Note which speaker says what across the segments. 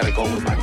Speaker 1: gotta go with my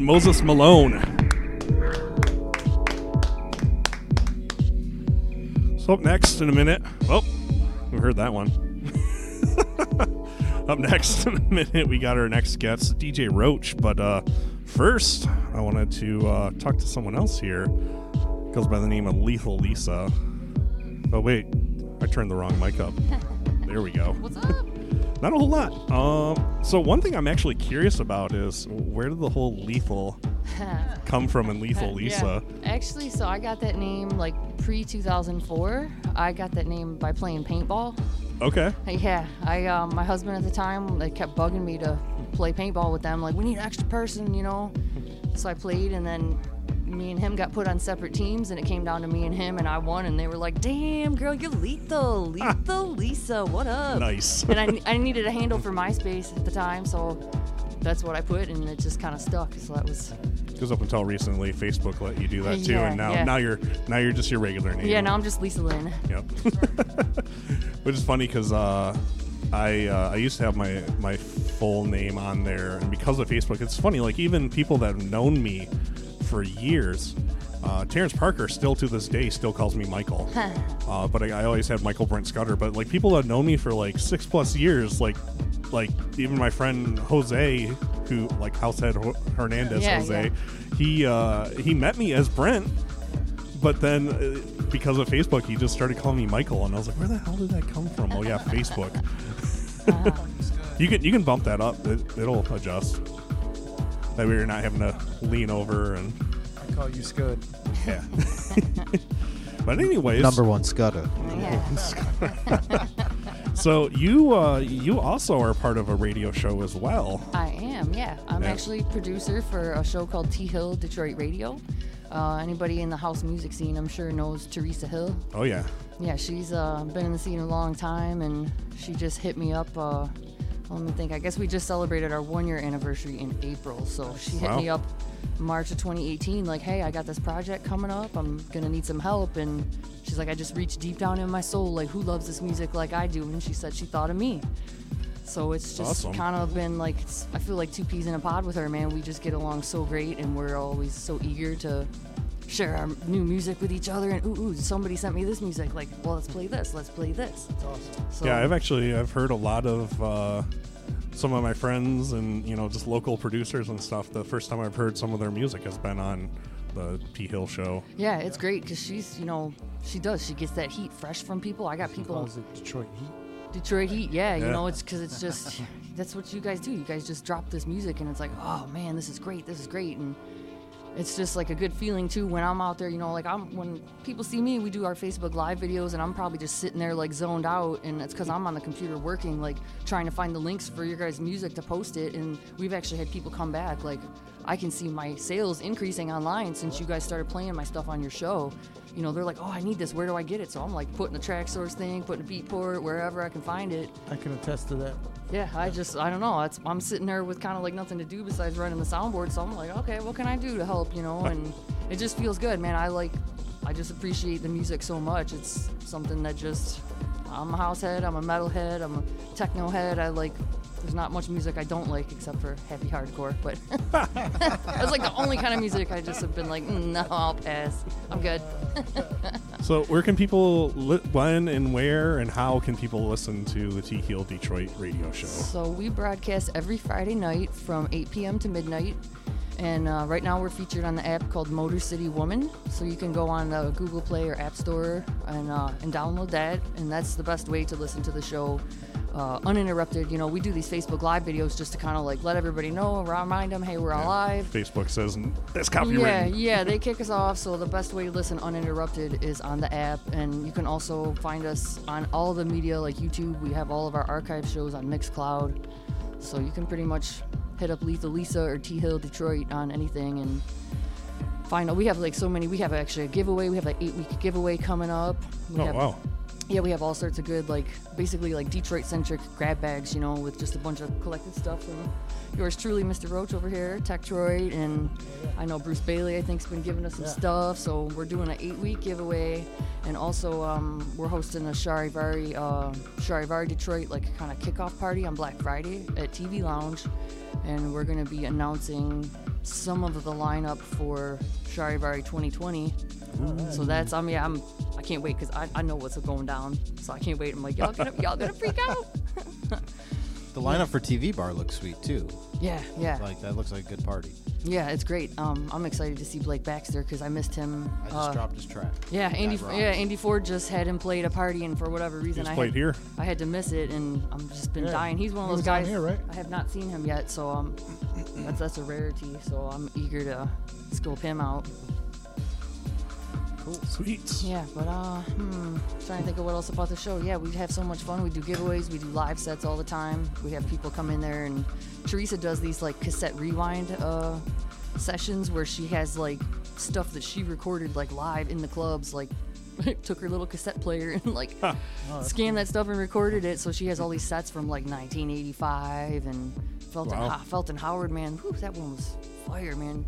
Speaker 2: was Moses Malone. So up next in a minute. Oh, we heard that one. up next in a minute, we got our next guest, DJ Roach. But uh, first, I wanted to uh, talk to someone else here. Goes by the name of Lethal Lisa. Oh wait, I turned the wrong mic up. There we go.
Speaker 3: What's up?
Speaker 2: Not a whole lot. Um, so one thing I'm actually curious about is where did the whole lethal come from in Lethal Lisa?
Speaker 3: Yeah. Actually, so I got that name like pre 2004. I got that name by playing paintball.
Speaker 2: Okay.
Speaker 3: Yeah, I um, my husband at the time they kept bugging me to play paintball with them. Like we need an extra person, you know. So I played, and then me and him got put on separate teams, and it came down to me and him, and I won. And they were like, "Damn, girl, you're lethal, lethal, Lisa, what up?"
Speaker 2: Nice.
Speaker 3: and I, I needed a handle for MySpace at the time, so that's what I put, and it just kind of stuck. So that was
Speaker 2: Because up until recently, Facebook let you do that too,
Speaker 3: Yeah,
Speaker 2: and now
Speaker 3: yeah.
Speaker 2: now you're now you're just your regular name.
Speaker 3: yeah. Now I'm just Lisa Lynn.
Speaker 2: Yep. Which is funny because uh, I uh, I used to have my my full name on there, and because of Facebook, it's funny. Like even people that have known me for years, uh, Terrence Parker still to this day still calls me Michael. uh, but I, I always had Michael Brent Scudder. But like people that know me for like six plus years, like like even my friend Jose, who like Househead Ho- Hernandez
Speaker 3: Yeah,
Speaker 2: Jose,
Speaker 3: yeah.
Speaker 2: he uh, he met me as Brent but then uh, because of Facebook, he just started calling me Michael, and I was like, "Where the hell did that come from?" Oh yeah, Facebook. you can you can bump that up; it, it'll adjust. That way, you're not having to lean over and
Speaker 4: I call you Scud.
Speaker 2: yeah. but anyways,
Speaker 5: Number one Scudder.
Speaker 3: Yeah,
Speaker 2: so you uh, you also are part of a radio show as well.
Speaker 3: I am. Yeah, I'm
Speaker 2: Yeah.
Speaker 3: actually producer for a show called T Hill Detroit Radio. Uh, anybody in the house music scene, I'm sure, knows Teresa Hill.
Speaker 2: Oh yeah,
Speaker 3: Yeah, she's uh, been in the scene a long time, and she just hit me up. Let me think. I guess we just celebrated our one year anniversary in April, so she hit
Speaker 2: Wow.
Speaker 3: me up March of 2018, like, "Hey, I got this project coming up. I'm gonna need some help." And she's like, "I just reached deep down in my soul, like, who loves this music like I do?" And she said she thought of me. So it's just
Speaker 2: Awesome.
Speaker 3: kind of been like I feel like two peas in a pod with her, man. We just get along so great, and we're always so eager to share our new music with each other. And ooh, ooh somebody sent me this music. Like, well, let's play this. Let's play this.
Speaker 4: That's awesome.
Speaker 3: So,
Speaker 2: yeah. I've actually I've heard a lot of uh, some of my friends and you know just local producers and stuff. The first time I've heard some of their music has been on the T Hill show.
Speaker 3: yeah, it's great because she's you know she does. She gets that heat fresh from people. I got
Speaker 4: He
Speaker 3: people
Speaker 4: calls it Detroit Heat.
Speaker 3: Detroit Heat. Yeah, you know it's because it's just that's what you guys do. You guys just drop this music and it's like, oh man, this is great. This is great and. It's just like a good feeling too when I'm out there, you know, like I'm when people see me, we do our Facebook live videos and I'm probably just sitting there like zoned out and it's cuz I'm on the computer working like trying to find the links for your guys' music to post it and we've actually had people come back like I can see my sales increasing online since you guys started playing my stuff on your show. You know, they're like, "Oh, I need this. Where do I get it?" So I'm like putting the track source thing, putting a Beatport wherever I can find it.
Speaker 4: I can attest to that.
Speaker 3: Yeah, I just I don't know. It's, I'm sitting there with kind of like nothing to do besides running the soundboard, so I'm like, okay, what can I do to help? You know, and it just feels good, man. I like, I just appreciate the music so much. It's something that just I'm a house head, I'm a metal head, I'm a techno head. I like. There's not much music I don't like except for heavy hardcore, but that's like the only kind of music I just have been like, "Mm, no, I'll pass. I'm good.
Speaker 2: So where can people li- when and where and how can people listen to the T Hill Detroit radio show?
Speaker 3: So we broadcast every Friday night from 8 p.m. to midnight. And uh, right now we're featured on the app called Motor City Woman. So you can go on the Google Play or App Store and, uh, and download that. And that's the best way to listen to the show uh, uninterrupted. You know, we do these Facebook Live videos just to kind of like let everybody know, remind them, hey, we're all live.
Speaker 2: Facebook says that's
Speaker 3: copyright.
Speaker 2: Yeah,
Speaker 3: yeah, they kick us off. So the best way to listen uninterrupted is on the app, and you can also find us on all the media like YouTube. We have all of our archive shows on Mixcloud, so you can pretty much hit up Lethal Lisa or T Hill Detroit on anything and find. We have like so many. We have actually a giveaway. We have like eight week giveaway coming up. We
Speaker 2: Oh
Speaker 3: have,
Speaker 2: wow.
Speaker 3: Yeah, we have all sorts of good, like basically like Detroit centric grab bags, you know, with just a bunch of collected stuff from yours truly, Mr. Roach over here, Techtroid, and I know Bruce Bailey, I think, has been giving us some
Speaker 4: Yeah.
Speaker 3: stuff. So we're doing an eight week giveaway, and also um, we're hosting a Charivari, uh, Charivari Detroit like kind of kickoff party on Black Friday at TV Lounge, and we're gonna be announcing some of the lineup for Charivari 2020. So that's I mean I'm I can't wait because I, I know what's going down. So I can't wait. I'm like y'all gonna y'all gonna freak out.
Speaker 5: The lineup for TV Bar looks sweet too.
Speaker 3: Yeah, yeah,
Speaker 5: Like that looks like a good party.
Speaker 3: yeah. It's great. Um, I'm excited to see Blake Baxter because I missed him.
Speaker 5: I just
Speaker 3: uh,
Speaker 5: dropped his track.
Speaker 3: Yeah, Andy.
Speaker 5: That.
Speaker 3: Yeah, Andy Ford just had him played a party, and for whatever reason,
Speaker 2: Just
Speaker 3: I
Speaker 2: played
Speaker 3: had,
Speaker 2: here.
Speaker 3: I had to miss it, and I'm just been
Speaker 4: Yeah.
Speaker 3: dying. He's one of those guys.
Speaker 4: here, right?
Speaker 3: I have not seen him yet, so um, that's that's a rarity. So I'm eager to scope him out.
Speaker 2: Sweet.
Speaker 3: Yeah, but uh, hmm, trying to think of what else about the show. Yeah, we have so much fun. We do giveaways. We do live sets all the time. We have people come in there, and Teresa does these like cassette rewind uh, sessions where she has like stuff that she recorded like live in the clubs, like. took her little cassette player and like scanned that stuff and recorded it. So she has all these sets from like 1985 and Felton,
Speaker 2: Wow.
Speaker 3: Ho- Felton Howard, man. Whew, that one was fire, man.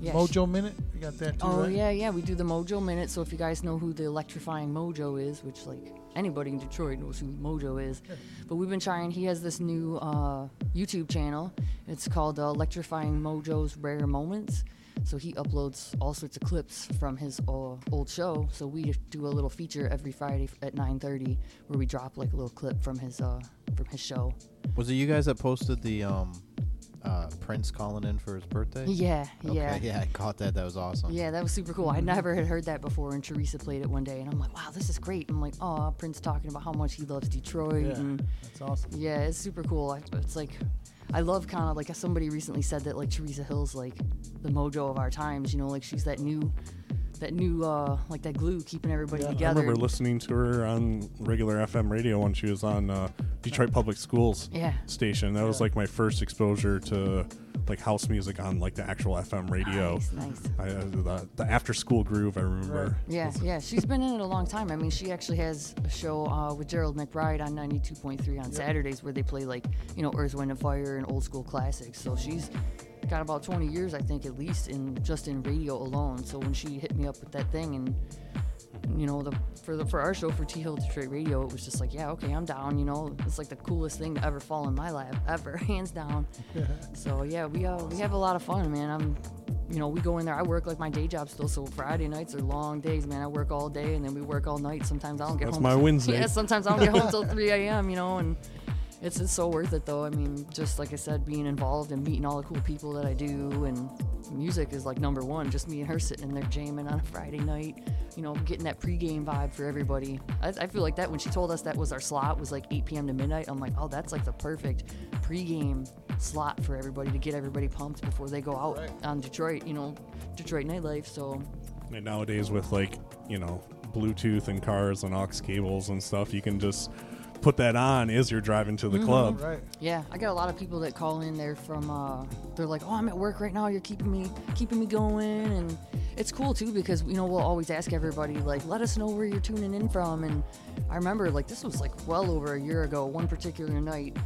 Speaker 3: Yeah, she-
Speaker 4: Mojo Minute, you got that too,
Speaker 3: Oh
Speaker 4: right?
Speaker 3: yeah, yeah. We do the Mojo Minute. So if you guys know who the electrifying Mojo is, which like anybody in Detroit knows who Mojo is, but we've been trying. He has this new uh, YouTube channel. It's called uh, Electrifying Mojo's Rare Moments. So he uploads all sorts of clips from his uh, old show. So we do a little feature every Friday at 9:30 where we drop like a little clip from his uh, from his show.
Speaker 5: Was it you guys that posted the um, uh, Prince calling in for his birthday?
Speaker 3: Yeah,
Speaker 5: Okay,
Speaker 3: yeah.
Speaker 5: yeah, I caught that. That was awesome.
Speaker 3: Yeah, that was super cool. I never had heard that before, and Teresa played it one day, and I'm like, wow, this is great. I'm like, oh, Prince talking about how much he loves Detroit,
Speaker 4: Yeah,
Speaker 3: and
Speaker 4: that's awesome.
Speaker 3: yeah, it's super cool. I- It's like, I love kind of like somebody recently said that like Teresa Hill's like the mojo of our times. You know, like she's that new, that new uh like that glue keeping everybody
Speaker 4: Yeah, I
Speaker 2: I remember listening to her on regular FM radio when she was on uh, Detroit Public Schools
Speaker 3: Yeah.
Speaker 2: station. That was like my first exposure to like house music on like the actual FM radio.
Speaker 3: Nice, nice.
Speaker 2: I, uh, the, the after school groove, I remember.
Speaker 4: Right.
Speaker 3: Yeah, yeah, she's been in it a long time. I mean, she actually has a show uh, with Gerald McBride on 92.3 on Saturdays where they play like, you know, Earth, Wind, and Fire and old school classics. So she's got about 20 years, I think, at least in just in radio alone. So when she hit me up with that thing and you know, the for the for our show for T Hill Detroit Radio, it was just like, yeah, okay, I'm down. You know, it's like the coolest thing to ever fall in my lap, ever, hands down. so yeah, we uh, we have a lot of fun, man. I'm, you know, we go in there. I work like my day job still, so Friday nights are long days, man. I work all day and then we work all night. Sometimes I don't get
Speaker 2: That's
Speaker 3: home.
Speaker 2: my Wednesday.
Speaker 3: Yeah, sometimes I don't get home till 3 a.m. You know, and it's it's so worth it though. I mean, just like I said, being involved and meeting all the cool people that I do, and music is like number one. Just me and her sitting in there jamming on a Friday night, you know, getting that pregame vibe for everybody. I, I feel like that when she told us that was our slot was like 8 p.m. to midnight. I'm like, oh, that's like the perfect pregame slot for everybody to get everybody pumped before they go out
Speaker 4: Right.
Speaker 3: on Detroit, you know, Detroit nightlife. So
Speaker 2: And nowadays with like, you know, Bluetooth and cars and aux cables and stuff, you can just put that on as you're driving to the club.
Speaker 4: Right.
Speaker 3: Yeah, I got a lot of people that call in there from uh they're like, "Oh, I'm at work right now. You're keeping me keeping me going." And it's cool too because you know, we'll always ask everybody like, "Let us know where you're tuning in from." And I remember like this was like well over a year ago, one particular night,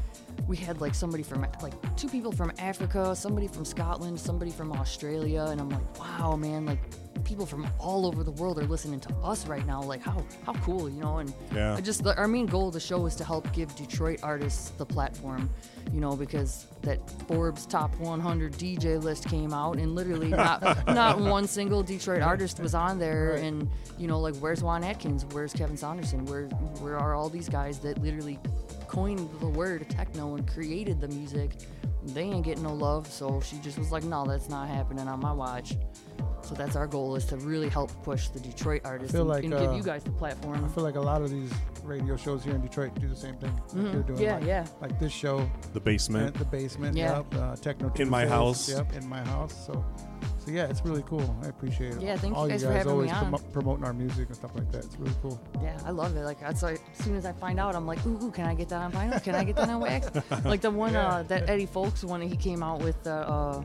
Speaker 3: we had like somebody from like two people from Africa, somebody from Scotland, somebody from Australia, and I'm like, "Wow, man, like people from all over the world are listening to us right now. Like how how cool, you know?" And
Speaker 2: Yeah.
Speaker 3: I just the, our main goal of the show is to help give Detroit artists the platform, you know, because that Forbes top 100 DJ list came out and literally not not one single Detroit artist was on there.
Speaker 4: Right.
Speaker 3: And you know, like where's Juan Atkins? Where's Kevin Saunderson? Where where are all these guys that literally coined the word techno and created the music? They ain't getting no love. So she just was like, no, that's not happening on my watch. So that's our goal is to really help push the Detroit artists and,
Speaker 4: like,
Speaker 3: and give
Speaker 4: uh,
Speaker 3: you guys the platform.
Speaker 4: I feel like a lot of these radio shows here in Detroit do the same thing. Like you're doing
Speaker 3: Mm-hmm. Yeah,
Speaker 4: like,
Speaker 3: yeah.
Speaker 4: Like this show,
Speaker 2: The basement.
Speaker 4: the basement.
Speaker 3: Yeah.
Speaker 4: Yep. Uh, Techno
Speaker 2: In my house.
Speaker 4: Yep. In my house. So, so yeah, it's really cool. I appreciate it.
Speaker 3: Yeah, thank you
Speaker 4: All
Speaker 3: guys
Speaker 4: you
Speaker 3: for
Speaker 4: guys
Speaker 3: having me
Speaker 4: always
Speaker 3: on.
Speaker 4: promo- promoting our music and stuff like that. It's really cool.
Speaker 3: Yeah, I love it. Like that's like as soon as I find out, I'm like, ooh, ooh can I get that on vinyl? Can I get that on wax? like the one uh, that Eddie Fowlkes one he came out with the uh,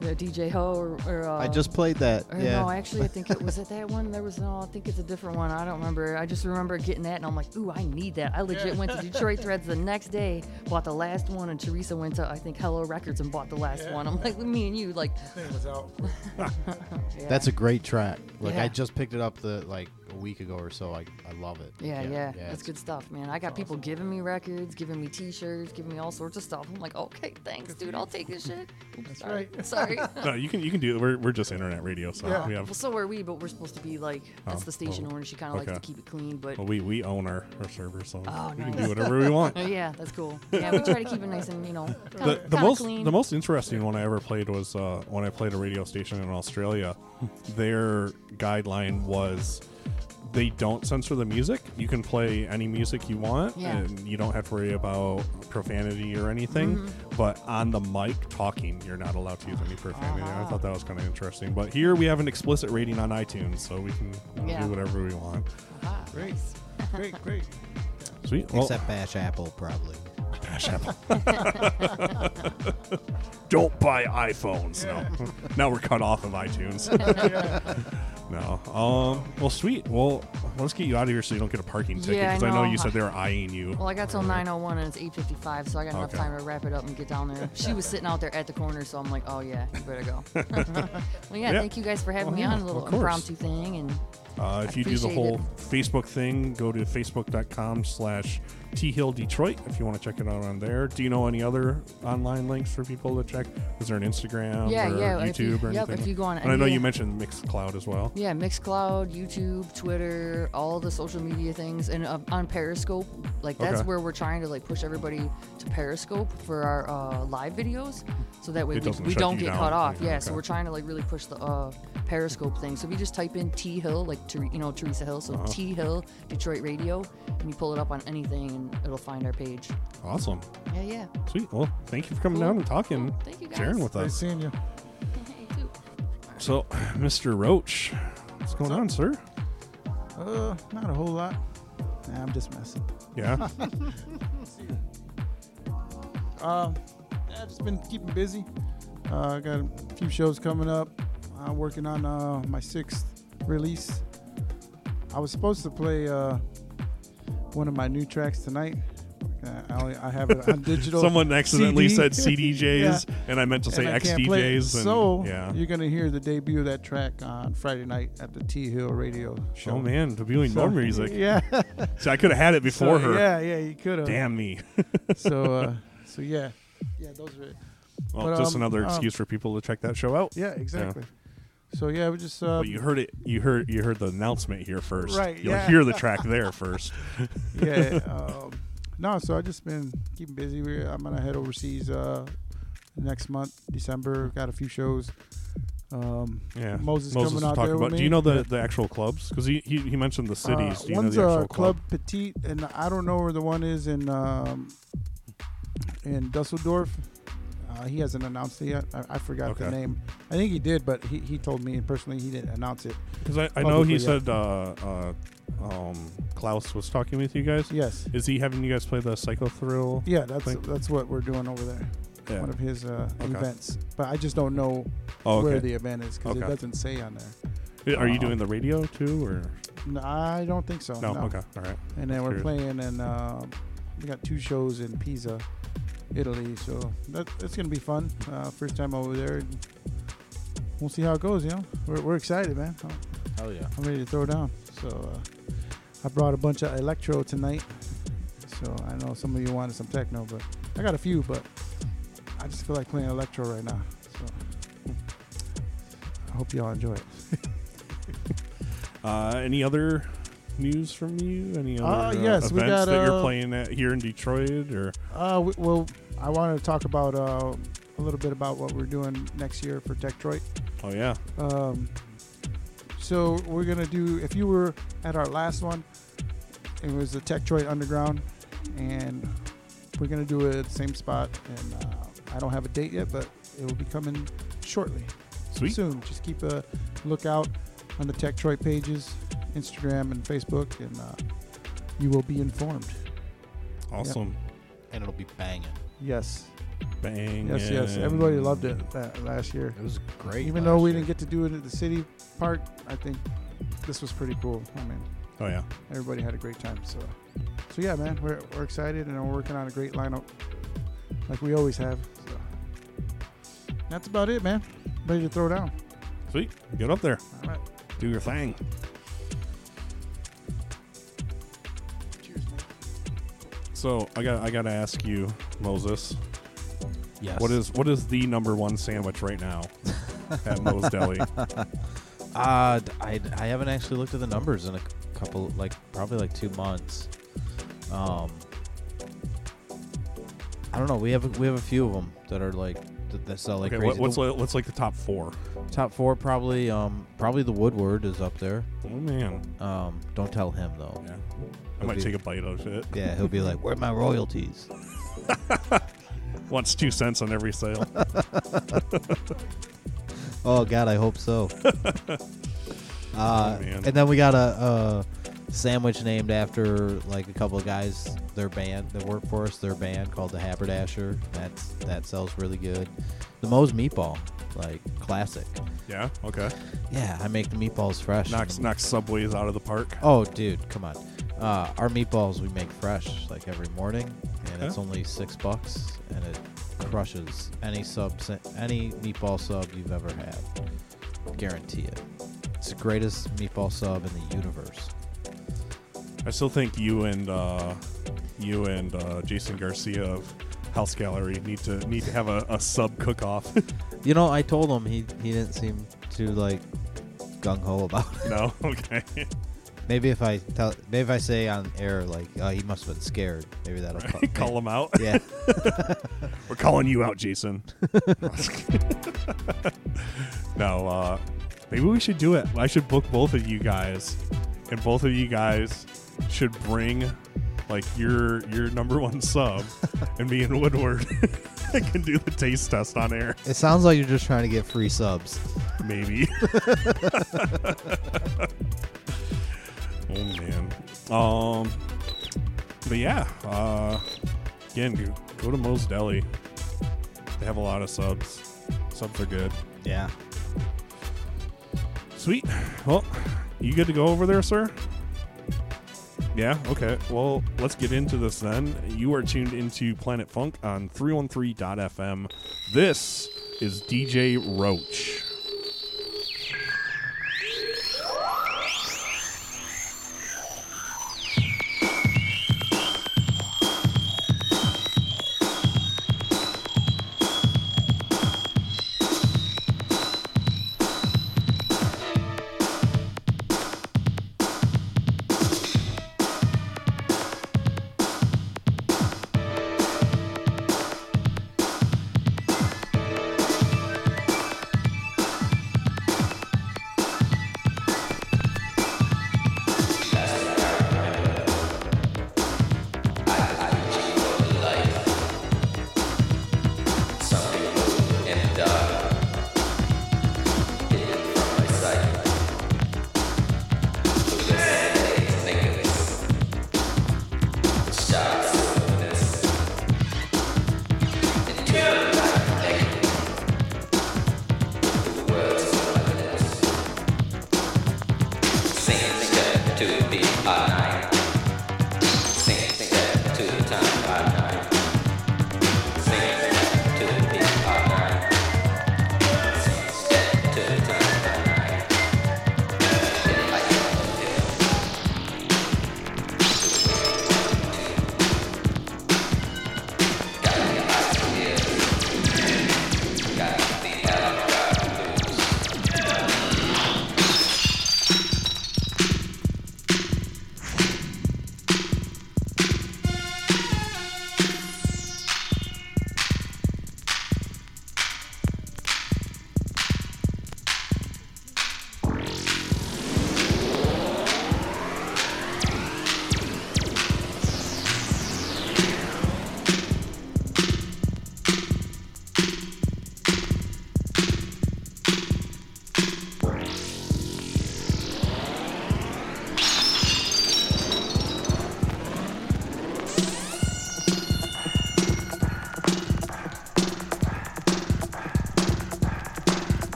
Speaker 3: the DJ Ho or, or uh,
Speaker 5: I just played that.
Speaker 3: Or
Speaker 5: yeah.
Speaker 3: no, actually, I think it was it that one. There was no, I think it's a different one. I don't remember. I just remember getting that, and I'm like, ooh, I need that. I legit went to Detroit Threads the next day, bought the last one, and Teresa went to I think Hello Records and bought the last
Speaker 4: Yeah.
Speaker 3: one. I'm like, me and you, like,
Speaker 4: Thing was out.
Speaker 3: yeah.
Speaker 5: That's a great track. Like
Speaker 3: Yeah.
Speaker 5: I just picked it up the like a week ago or so. I, I love it.
Speaker 3: Yeah, yeah, that's good stuff, man. I got people giving me records, giving me T-shirts, giving me all sorts of stuff. I'm like, okay, thanks, dude. I'll take this shit. Oops,
Speaker 4: That's
Speaker 3: sorry.
Speaker 4: right.
Speaker 3: Sorry.
Speaker 2: No, you can you can do it. We're, we're just internet radio, so
Speaker 4: Yeah.
Speaker 2: we have
Speaker 3: well, so are we, but we're supposed to be like that's
Speaker 2: Oh,
Speaker 3: the station
Speaker 2: oh,
Speaker 3: owner. She kind of likes to keep it clean, but
Speaker 2: well, we we own our, our server, so
Speaker 3: Oh,
Speaker 2: we can do whatever we want.
Speaker 3: Oh, yeah, that's cool. Yeah, we try to keep it nice and you know,
Speaker 2: the,
Speaker 3: kinda,
Speaker 2: the
Speaker 3: kinda
Speaker 2: most
Speaker 3: clean.
Speaker 2: the most interesting one I ever played was uh, when I played a radio station in Australia. Their guideline was they don't censor the music. You can play any music you want,
Speaker 3: Yeah.
Speaker 2: and you don't have to worry about profanity or anything.
Speaker 3: Mm-hmm.
Speaker 2: But on the mic, talking, you're not allowed to use any profanity. I
Speaker 3: Ah.
Speaker 2: thought that was kind of interesting. But here we have an explicit rating on iTunes, so we can
Speaker 3: Yeah.
Speaker 2: do whatever we want.
Speaker 3: Ah,
Speaker 4: Great.
Speaker 3: nice.
Speaker 4: Great, great.
Speaker 2: Sweet. Well,
Speaker 5: Except Bash Apple, probably.
Speaker 2: Bash Apple. Don't buy iPhones. No. now we're cut off of iTunes. no. Um. Well, sweet. Well, let's get you out of here so you don't get a parking ticket.
Speaker 3: Yeah, I
Speaker 2: Because I know
Speaker 3: know.
Speaker 2: you said they were eyeing you.
Speaker 3: Well, I got till 9:01 and it's 8:55, so I got enough
Speaker 2: Okay.
Speaker 3: time to wrap it up and get down there. She was sitting out there at the corner, so I'm like, oh yeah, you better go. well, yeah,
Speaker 2: Yeah.
Speaker 3: thank you guys for having
Speaker 2: Oh,
Speaker 3: me
Speaker 2: yeah,
Speaker 3: on a little
Speaker 2: of course.
Speaker 3: impromptu thing, and
Speaker 2: Uh, if you do the
Speaker 3: appreciate
Speaker 2: whole. Facebook thing, go to facebook.com slash T Hill Detroit if you want to check it out on there. Do you know any other online links for people to check? Is there an Instagram
Speaker 3: Yeah,
Speaker 2: or
Speaker 3: yeah, if you-
Speaker 2: YouTube or
Speaker 3: yep,
Speaker 2: anything?
Speaker 3: if you go on
Speaker 2: and I know you mentioned Mixcloud as well.
Speaker 3: yeah, Mixcloud, YouTube, Twitter, all the social media things, and uh, on Periscope. Like that's
Speaker 2: Okay.
Speaker 3: where we're trying to like push everybody to Periscope for our uh, live videos, so that way
Speaker 2: It
Speaker 3: we, we don't get
Speaker 2: down.
Speaker 3: cut off.
Speaker 2: Okay,
Speaker 3: Yeah, so we're trying to like really push the uh, Periscope thing. So if you just type in T Hill, like you know Teresa Hill, so
Speaker 2: Uh-huh.
Speaker 3: T Hill Detroit Radio, and you pull it up on anything, and it'll find our page.
Speaker 2: Awesome.
Speaker 3: Yeah, yeah.
Speaker 2: Sweet. Well, thank you for coming
Speaker 3: Cool,
Speaker 2: down and talking,
Speaker 3: cool. Thank you, guys.
Speaker 2: sharing with
Speaker 4: Nice
Speaker 2: us.
Speaker 4: seeing you.
Speaker 3: Hey, too.
Speaker 2: So, Mr. Roach, what's going on, sir?
Speaker 4: Uh, not a whole lot. Nah, I'm just messing.
Speaker 2: Yeah.
Speaker 4: Uh, yeah, just been keeping busy. Uh, I got a few shows coming up. I'm working on uh, my sixth release. I was supposed to play uh, one of my new tracks tonight. Uh, I, I have it on digital.
Speaker 2: Someone accidentally
Speaker 4: CD.
Speaker 2: said CDJs, and I meant to say
Speaker 4: and I can't play it.
Speaker 2: XDJs. And,
Speaker 4: so
Speaker 2: yeah.
Speaker 4: you're gonna hear the debut of that track on Friday night at the T Hill Radio show.
Speaker 2: Oh man, debuting
Speaker 4: So-
Speaker 2: more music.
Speaker 4: Yeah.
Speaker 2: So I could have had it before
Speaker 4: So,
Speaker 2: her.
Speaker 4: Yeah, yeah, you could have.
Speaker 2: Damn me.
Speaker 4: So, uh, so yeah, yeah, those are.
Speaker 2: Well,
Speaker 4: But,
Speaker 2: just
Speaker 4: um,
Speaker 2: another
Speaker 4: um,
Speaker 2: excuse for people to check that show out.
Speaker 4: Yeah, exactly. So yeah, we just. Uh,
Speaker 2: Well, you heard it. You heard. You heard the announcement here first.
Speaker 4: Right,
Speaker 2: You'll
Speaker 4: yeah.
Speaker 2: hear the track there first.
Speaker 4: yeah. Um, no, so I just been keeping busy. I'm gonna head overseas uh, next month, December. Got a few shows. Um,
Speaker 2: Yeah.
Speaker 4: Moses,
Speaker 2: was
Speaker 4: coming out
Speaker 2: talking
Speaker 4: there
Speaker 2: about. Do you know the, the actual clubs? Because he, he he mentioned the cities.
Speaker 4: Uh,
Speaker 2: Do you know
Speaker 4: one's
Speaker 2: the
Speaker 4: uh,
Speaker 2: actual
Speaker 4: Club Petite, and I don't know where the one is in um, in Dusseldorf. Uh, he hasn't announced it yet. I, I forgot the name. I think he did, but he, he told me personally he didn't announce it.
Speaker 2: Because I, I know he
Speaker 4: yeah.
Speaker 2: said uh, uh, um, Klaus was talking with you guys.
Speaker 4: Yes.
Speaker 2: Is he having you guys play the Psycho Thrill?
Speaker 4: Yeah, that's
Speaker 2: Think-
Speaker 4: that's what we're doing over there.
Speaker 2: Yeah.
Speaker 4: One of his uh,
Speaker 2: Okay.
Speaker 4: events, but I just don't know
Speaker 2: Oh,
Speaker 4: where the event is because
Speaker 2: Okay.
Speaker 4: it doesn't say on there.
Speaker 2: Are you
Speaker 4: uh,
Speaker 2: doing the radio too, or
Speaker 4: No, I don't think so.
Speaker 2: no? Okay, all right.
Speaker 4: And then we're
Speaker 2: Curious.
Speaker 4: playing and Uh, we got two shows in Pisa, Italy. So that that's gonna be fun. Uh, first time over there. We'll see how it goes. You know, we're, we're excited, man. I'm-
Speaker 5: Hell yeah.
Speaker 4: I'm ready to throw down. So uh, I brought a bunch of electro tonight. So I know some of you wanted some techno, but I got a few. But I just feel like playing electro right now. So I hope y'all enjoy it.
Speaker 2: Uh, any other news from you? Any other
Speaker 4: Uh,
Speaker 2: uh,
Speaker 4: yes, we
Speaker 2: events
Speaker 4: got,
Speaker 2: that you're
Speaker 4: uh,
Speaker 2: playing at here in Detroit? Or
Speaker 4: Uh, we, well, I wanted to talk about uh, a little bit about what we're doing next year for Detroit.
Speaker 2: oh yeah,
Speaker 4: Um, so we're gonna do. If you were at our last one, it was the Detroit Underground, and we're gonna do it at the same spot. And uh, I don't have a date yet, but it will be coming shortly,
Speaker 2: sweet.
Speaker 4: soon. Just keep a lookout on the Detroit pages, Instagram and Facebook, and uh, you will be informed.
Speaker 2: Awesome.
Speaker 5: And it'll be banging.
Speaker 4: Yes,
Speaker 2: Bang.
Speaker 4: yes, yes. Everybody loved it uh, last year.
Speaker 5: It was great.
Speaker 4: Even though we didn't get to do it at the city park, I think this was pretty cool. I mean,
Speaker 2: Oh yeah.
Speaker 4: everybody had a great time. So, so yeah, man, we're, we're excited and we're working on a great lineup, like we always have. So. That's about it, man. Ready to throw down.
Speaker 2: Sweet. Get up there.
Speaker 4: All right.
Speaker 2: Do your thing. So I got I got to ask you, Moses.
Speaker 5: Yes.
Speaker 2: What is what is the number one sandwich right now at Moe's Deli?
Speaker 5: Uh, I, I haven't actually looked at the numbers in a couple, like probably like two months. Um, I don't know. We have a, we have a few of them that are like that, that sell like
Speaker 2: okay,
Speaker 5: crazy.
Speaker 2: what's like, what's like the top four?
Speaker 5: top four? Probably um probably the Woodward is up there.
Speaker 2: Oh man,
Speaker 5: Um, don't tell him though.
Speaker 2: yeah. I might
Speaker 5: Okay.
Speaker 2: take a bite of it.
Speaker 5: Yeah, he'll be like, "Where are my royalties?"
Speaker 2: Wants two cents on every sale.
Speaker 5: Oh God, I hope so. uh,
Speaker 2: man.
Speaker 5: and then we got a, a sandwich named after like a couple of guys. Their band that work for us. Their band called the Haberdasher. That's that sells really good. The Moe's meatball, like classic.
Speaker 2: yeah. Okay.
Speaker 5: Yeah, I make the meatballs fresh.
Speaker 2: Knocks knocks subways out of the park.
Speaker 5: Oh, dude, come on. Uh, our meatballs we make fresh like every morning, and it's only six bucks, and it crushes any sub, any meatball sub you've ever had. Guarantee it. It's the greatest meatball sub in the universe.
Speaker 2: I still think you and uh, you and uh, Jason Garcia of House Gallery need to need to have a, a sub cook off.
Speaker 5: You know, I told him he he didn't seem too like gung ho about it.
Speaker 2: no, okay.
Speaker 5: Maybe if I tell, maybe if I say on air like, oh, he must have been scared. Maybe that'll call,
Speaker 2: Call him out.
Speaker 5: Yeah.
Speaker 2: We're calling you out, Jason. no, uh, maybe we should do it. I should book both of you guys, and both of you guys should bring like your your number one sub, and me and Woodward can do the taste test on air.
Speaker 5: It sounds like you're just trying to get free subs.
Speaker 2: Maybe. Oh man. Um. But yeah. Uh. Again, go, go to Mo's Deli. They have a lot of subs. Subs are good.
Speaker 5: Yeah.
Speaker 2: Sweet. Well, you good to go over there, sir? Yeah, okay. Well, let's get into this then. You are tuned into Planet Funk on 313.fm. This is DJ Roach.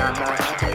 Speaker 6: France.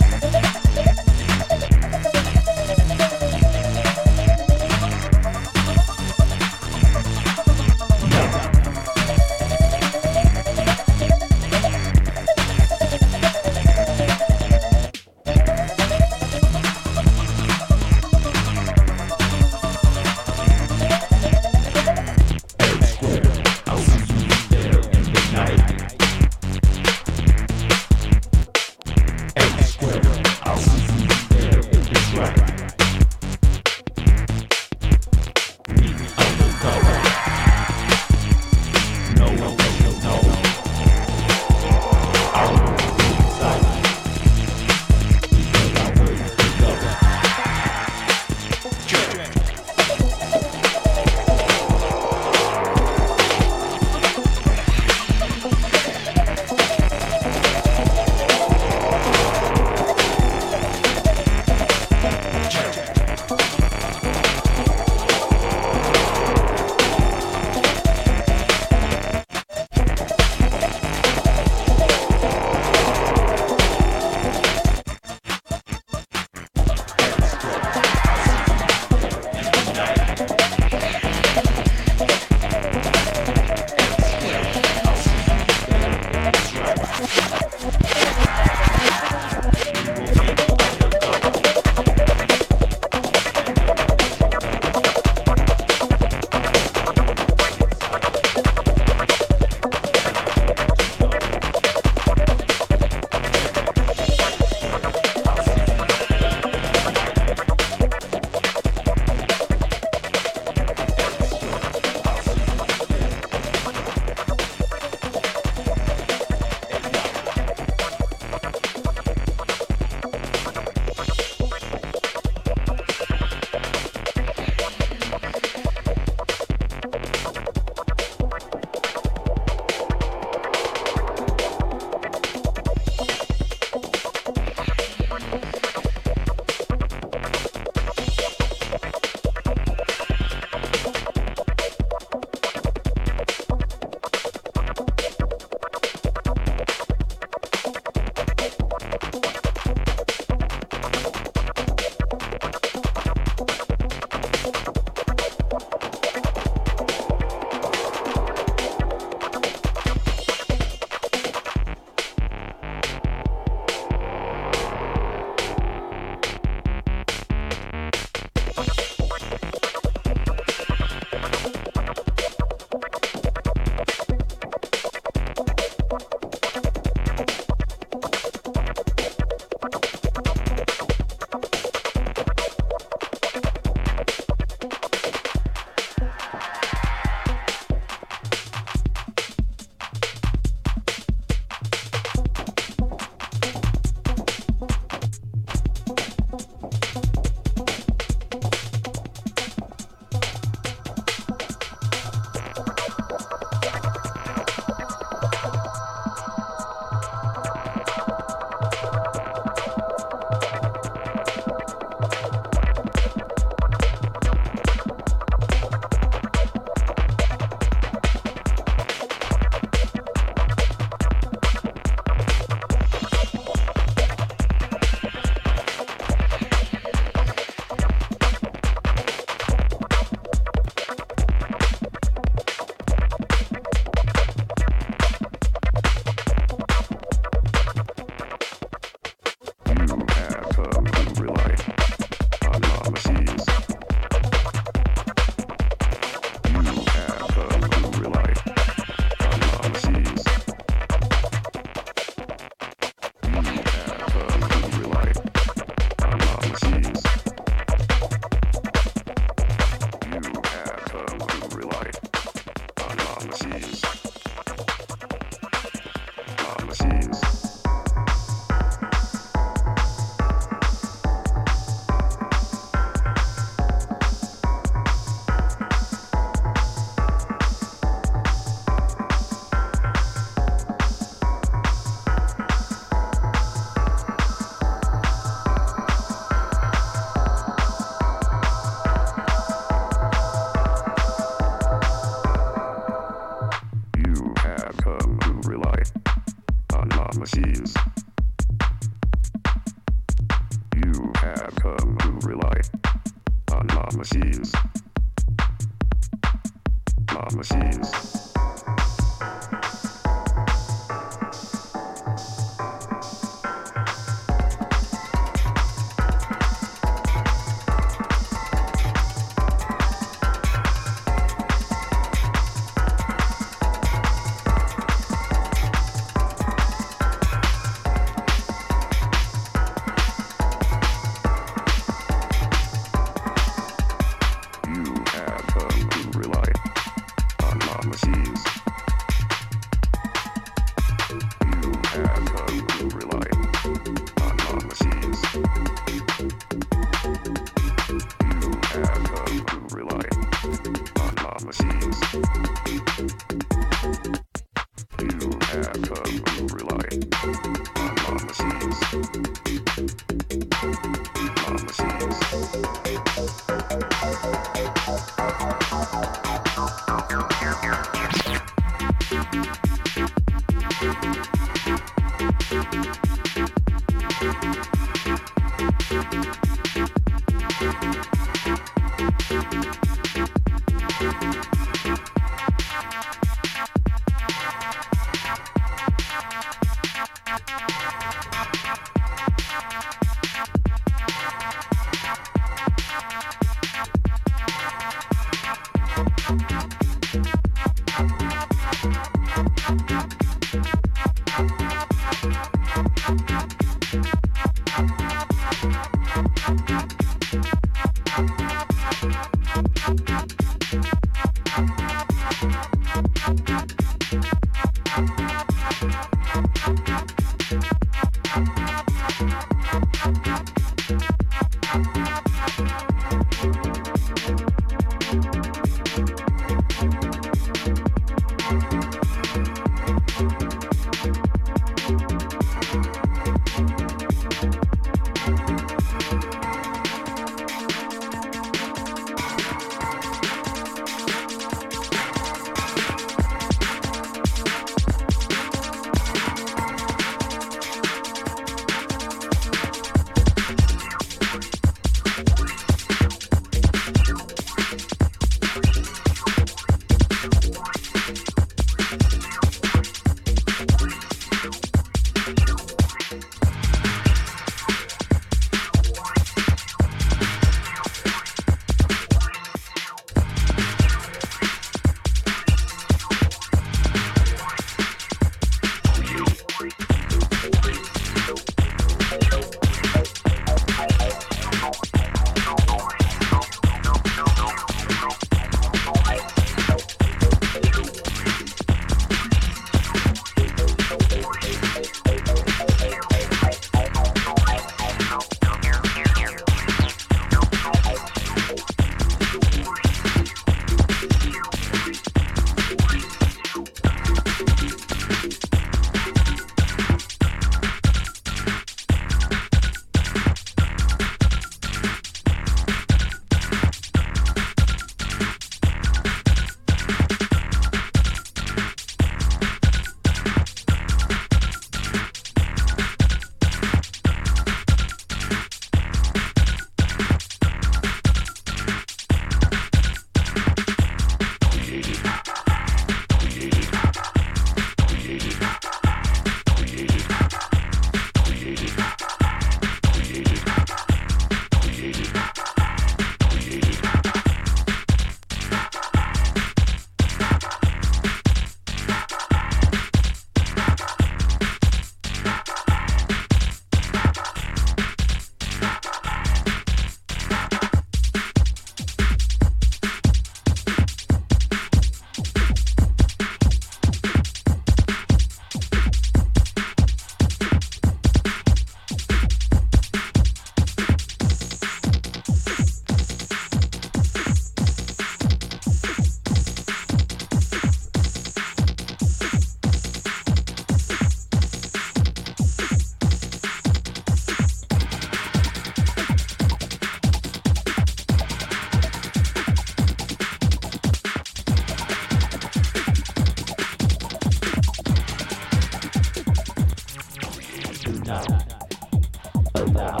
Speaker 2: Down. Down.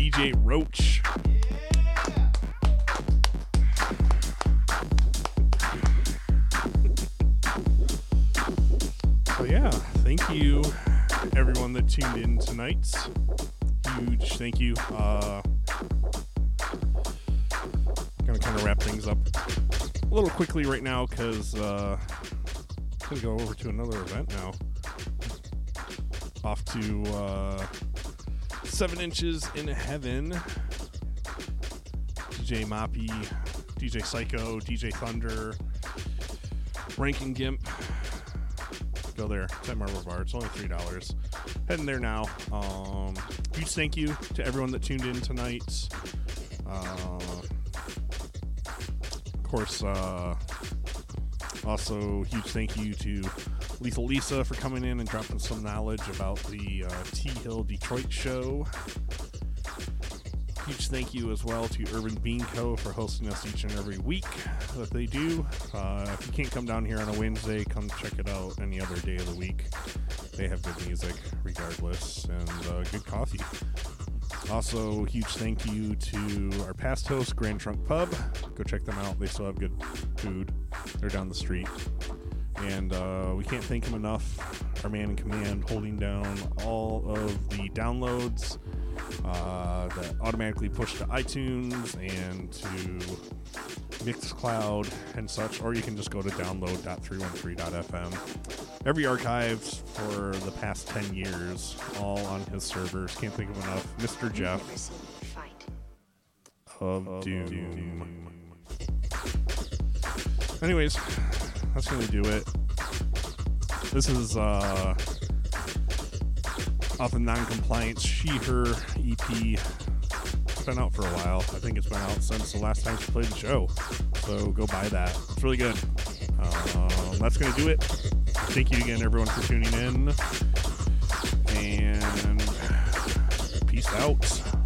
Speaker 2: DJ Roach. So yeah, thank you everyone that tuned in tonight. Huge thank you. Uh, gonna kind of wrap things up a little quickly right now because uh, I'm gonna go over to another event now. Off to uh, Seven Inches in Heaven. DJ Moppy, DJ Psycho, DJ Thunder, Ranking Gimp. Go there. It's at Marble Bar. It's only three dollars. Heading there now. Um, huge thank you to everyone that tuned in tonight. Uh, of course, uh, also huge thank you to Lethal Lisa for coming in and dropping some knowledge about the uh, T Hill Detroit show. Huge thank you as well to Urban Bean Co. for hosting us each and every week that they do. Uh, if you can't come down here on a Wednesday, come check it out any other day of the week. They have good music regardless and uh, good coffee. Also, huge thank you to our past host, Grand Trunk Pub. Go check them out. They still have good food. They're down the street. And uh, we can't thank him enough. Our man in command holding down all of the downloads uh, that automatically push to iTunes and to Mixcloud and such, or you can just go to download.313.fm. Every archive for the past 10 years, all on his servers. Can't think of enough. Mr. Jeff of Doom. Anyways, that's to do it. This is uh, off of Noncompliant's She-Her EP. It's been out for a while. I think it's been out since the last time she played the show. So go buy that. It's really good. Um, that's to do it. Thank you again, everyone, for tuning in. And peace out.